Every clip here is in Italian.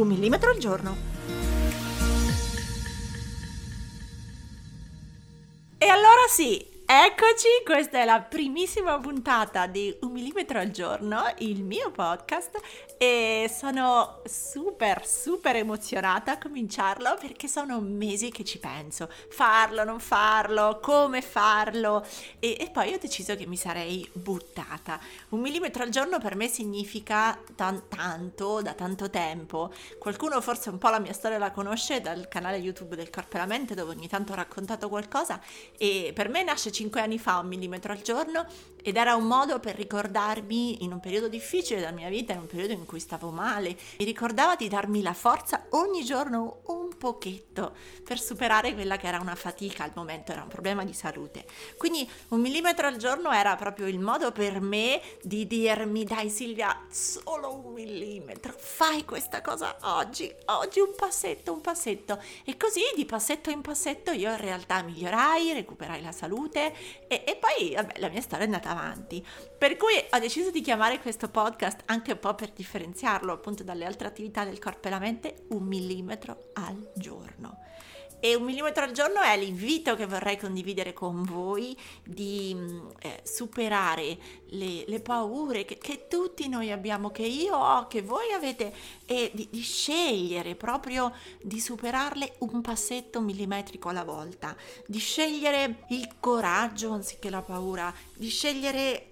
Un millimetro al giorno. E allora sì, Eccoci, questa è la primissima puntata di Un millimetro al giorno, il mio podcast e sono super super emozionata a cominciarlo perché sono mesi che ci penso, farlo, non farlo, come farlo e, e poi ho deciso che mi sarei buttata. Un millimetro al giorno per me significa tan- tanto, da tanto tempo. Qualcuno forse un po' la mia storia la conosce dal canale YouTube del Corpo e la Mente dove ogni tanto ho raccontato qualcosa e per me nasce 5 anni fa un millimetro al giorno ed era un modo per ricordarmi in un periodo difficile della mia vita, in un periodo in cui stavo male, mi ricordava di darmi la forza ogni giorno pochetto per superare quella che era una fatica al momento, era un problema di salute. Quindi un millimetro al giorno era proprio il modo per me di dirmi dai Silvia, solo un millimetro, fai questa cosa oggi, oggi un passetto, un passetto. E così di passetto in passetto io in realtà migliorai, recuperai la salute e, e poi vabbè, la mia storia è andata avanti. Per cui ho deciso di chiamare questo podcast anche un po' per differenziarlo appunto dalle altre attività del corpo e la mente, un millimetro al giorno. E un millimetro al giorno è l'invito che vorrei condividere con voi di mm, eh, superare le, le paure che, che, tutti noi abbiamo, che io ho, che voi avete, e di, di scegliere proprio di superarle un passetto millimetrico alla volta, di scegliere il coraggio anziché la paura, di scegliere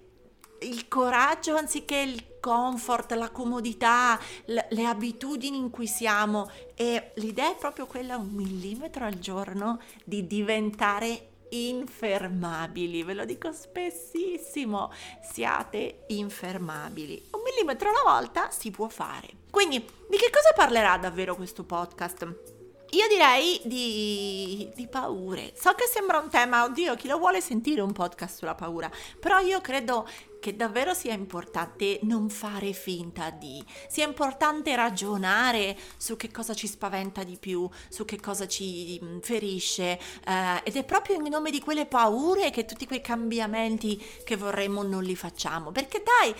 il coraggio anziché il comfort, la comodità, le, le abitudini in cui siamo e l'idea è proprio quella un millimetro al giorno di diventare infermabili, ve lo dico spessissimo, siate infermabili. Un millimetro alla volta si può fare. Quindi, di che cosa parlerà davvero questo podcast? Io direi di, di, paure. So che sembra un tema, oddio, chi lo vuole sentire un podcast sulla paura, però io credo che davvero sia importante non fare finta di, sia importante ragionare su che cosa ci spaventa di più, su che cosa ci mm, ferisce eh, ed è proprio in nome di quelle paure che tutti quei cambiamenti che vorremmo non li facciamo, perché dai,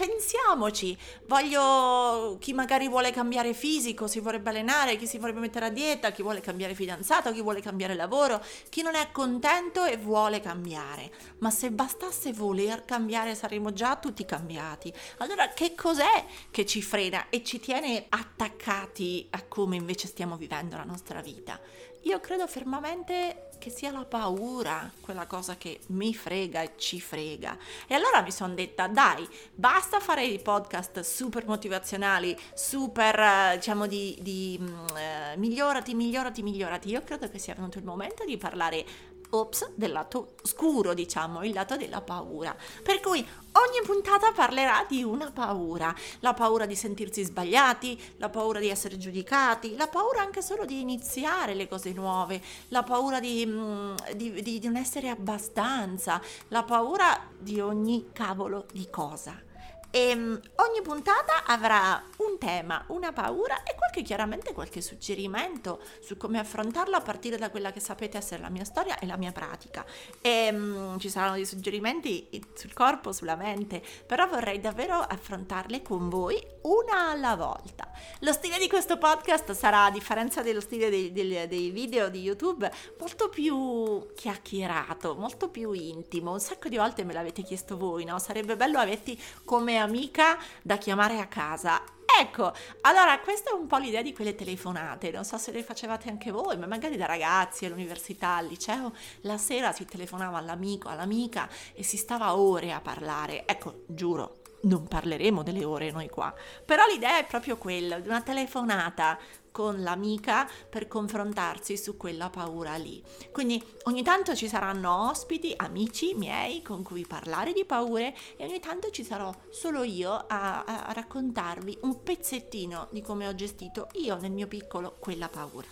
pensiamoci, voglio chi magari vuole cambiare fisico, si vorrebbe allenare, chi si vorrebbe mettere a dieta, chi vuole cambiare fidanzato, chi vuole cambiare lavoro, chi non è contento e vuole cambiare. Ma se bastasse voler cambiare saremmo già tutti cambiati. Allora che cos'è che ci frena e ci tiene attaccati a come invece stiamo vivendo la nostra vita? Io credo fermamente che sia la paura quella cosa che mi frega e ci frega. E allora mi sono detta, dai, basta fare i podcast super motivazionali, super, eh, diciamo, di, di uh, migliorati, migliorati, migliorati. Io credo che sia venuto il momento di parlare ops, del lato scuro, diciamo, il lato della paura. Per cui ogni puntata parlerà di una paura, la paura di sentirsi sbagliati, la paura di essere giudicati, la paura anche solo di iniziare le cose nuove, la paura di, mm, di, di non essere abbastanza, la paura di ogni cavolo di cosa. E um, ogni puntata avrà un tema, una paura e qualche chiaramente qualche suggerimento su come affrontarlo a partire da quella che sapete essere la mia storia e la mia pratica. E um, ci saranno dei suggerimenti sul corpo, sulla mente, però vorrei davvero affrontarle con voi una alla volta. Lo stile di questo podcast sarà, a differenza dello stile dei, dei, dei video di YouTube, molto più chiacchierato, molto più intimo. Un sacco di volte me l'avete chiesto voi, no? Sarebbe bello averti come amica da chiamare a casa. Ecco, allora questa è un po' l'idea di quelle telefonate, non so se le facevate anche voi, ma magari da ragazzi all'università, al liceo, la sera si telefonava all'amico, all'amica e si stava ore a parlare. Ecco, giuro, non parleremo delle ore noi qua, però l'idea è proprio quella, di una telefonata con l'amica per confrontarsi su quella paura lì. Quindi ogni tanto ci saranno ospiti, amici miei con cui parlare di paure e ogni tanto ci sarò solo io a, a raccontarvi un pezzettino di come ho gestito io nel mio piccolo quella paura.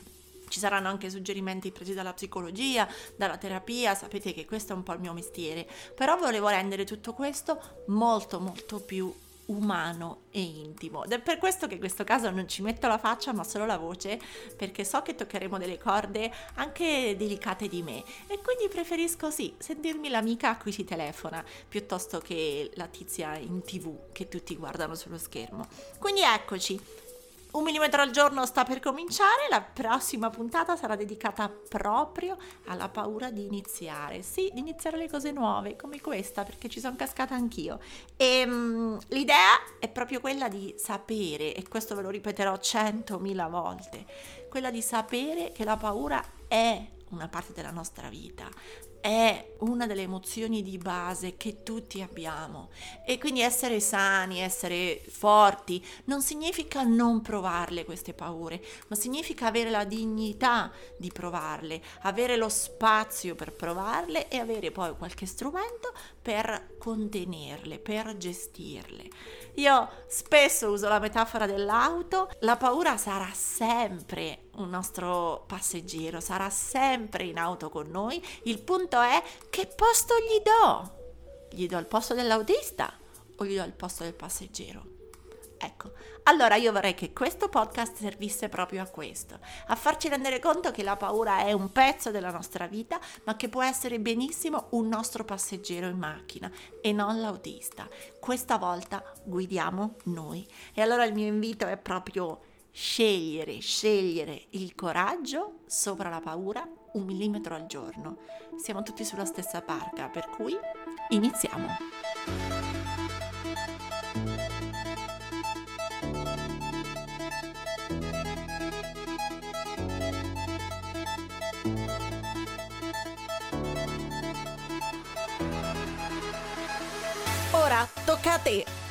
Ci saranno anche suggerimenti presi dalla psicologia, dalla terapia, sapete che questo è un po' il mio mestiere, però volevo rendere tutto questo molto molto più umano e intimo. Ed è per questo che in questo caso non ci metto la faccia ma solo la voce, perché so che toccheremo delle corde anche delicate di me e quindi preferisco sì sentirmi l'amica a cui si telefona piuttosto che la tizia in tv che tutti guardano sullo schermo. Quindi eccoci, un millimetro al giorno sta per cominciare, la prossima puntata sarà dedicata proprio alla paura di iniziare, sì, di iniziare le cose nuove come questa, perché ci sono cascata anch'io. E um, l'idea è proprio quella di sapere, e questo ve lo ripeterò centomila volte, quella di sapere che la paura è una parte della nostra vita, è una delle emozioni di base che tutti abbiamo e quindi essere sani, essere forti non significa non provarle queste paure, ma significa avere la dignità di provarle, avere lo spazio per provarle e avere poi qualche strumento per contenerle, per gestirle. Io spesso uso la metafora dell'auto, la paura sarà sempre un nostro passeggero, sarà sempre in auto con noi, il punto è che posto gli do? Gli do il posto dell'autista o gli do il posto del passeggero? Ecco, allora io vorrei che questo podcast servisse proprio a questo, a farci rendere conto che la paura è un pezzo della nostra vita, ma che può essere benissimo un nostro passeggero in macchina e non l'autista. Questa volta guidiamo noi. E allora il mio invito è proprio scegliere, scegliere il coraggio sopra la paura un millimetro al giorno. Siamo tutti sulla stessa barca, per cui iniziamo. Ora tocca a te.